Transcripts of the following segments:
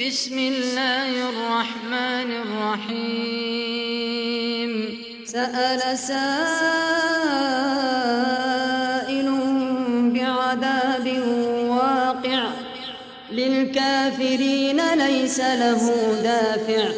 بسم الله الرحمن الرحيم. سأل سائل بعذاب واقع. للكافرين ليس له دافع.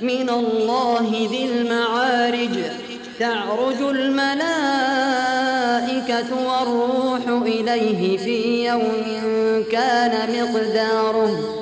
من الله ذي المعارج. تعرج الملائكة والروح إليه في يوم كان مقداره.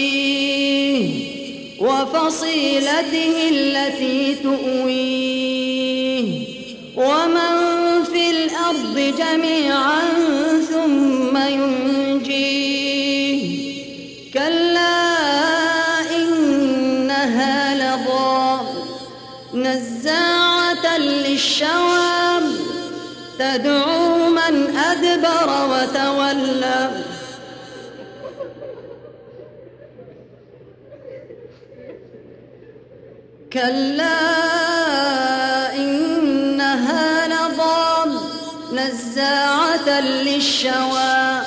وفصيلته التي تؤويه. ومن في الأرض جميعا ثم ينجيه. كلا إنها لظى. نزاعة للشواب تدعو من أدبر وتولى. كلا إنها لضام نزاعة للشوى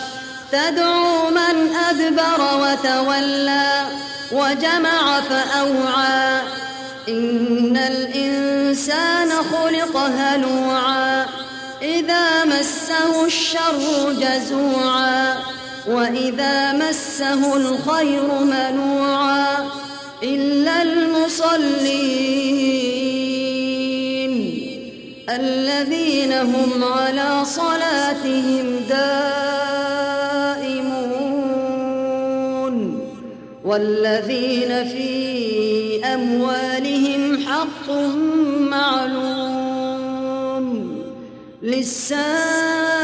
تدعو من أدبر وتولى وجمع فأوعى إن الإنسان خلق هلوعا إذا مسه الشر جزوعا وإذا مسه الخير منوعا إلا المصلين الذين هم على صلاتهم دائمون والذين في أموالهم حق معلوم للسائل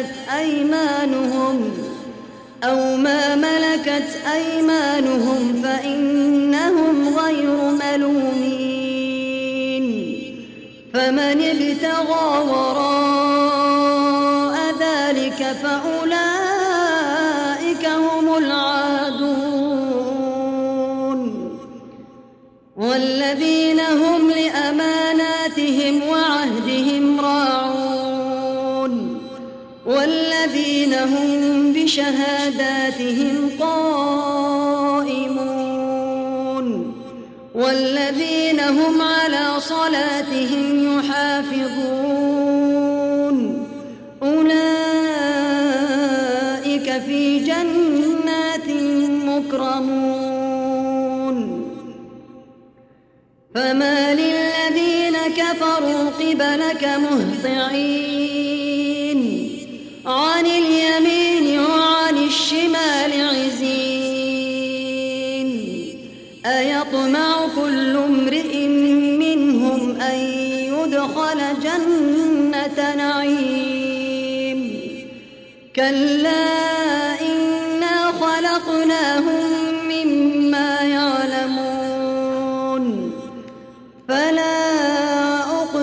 ملكت أيمانهم أو ما ملكت أيمانهم فإنهم غير ملومين فمن ابتغى وراء ذلك فأولئك والذين هم بشهاداتهم قائمون والذين هم على صلاتهم يحافظون أولئك في جنات مكرمون فما للذين كفروا قبلك مهطعين عن اليمين وعن الشمال عزين. أيطمع كل امرئ منهم أن يدخل جنة نعيم. كلا إنا خلقناهم مما يعلمون. فلا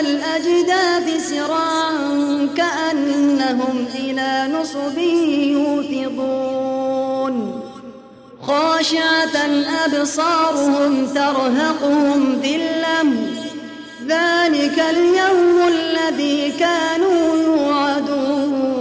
من الأجداث سراعا كأنهم إلى نصب يوفضون خاشعة أبصارهم ترهقهم ذلة. ذلك اليوم الذي كانوا يوعدون.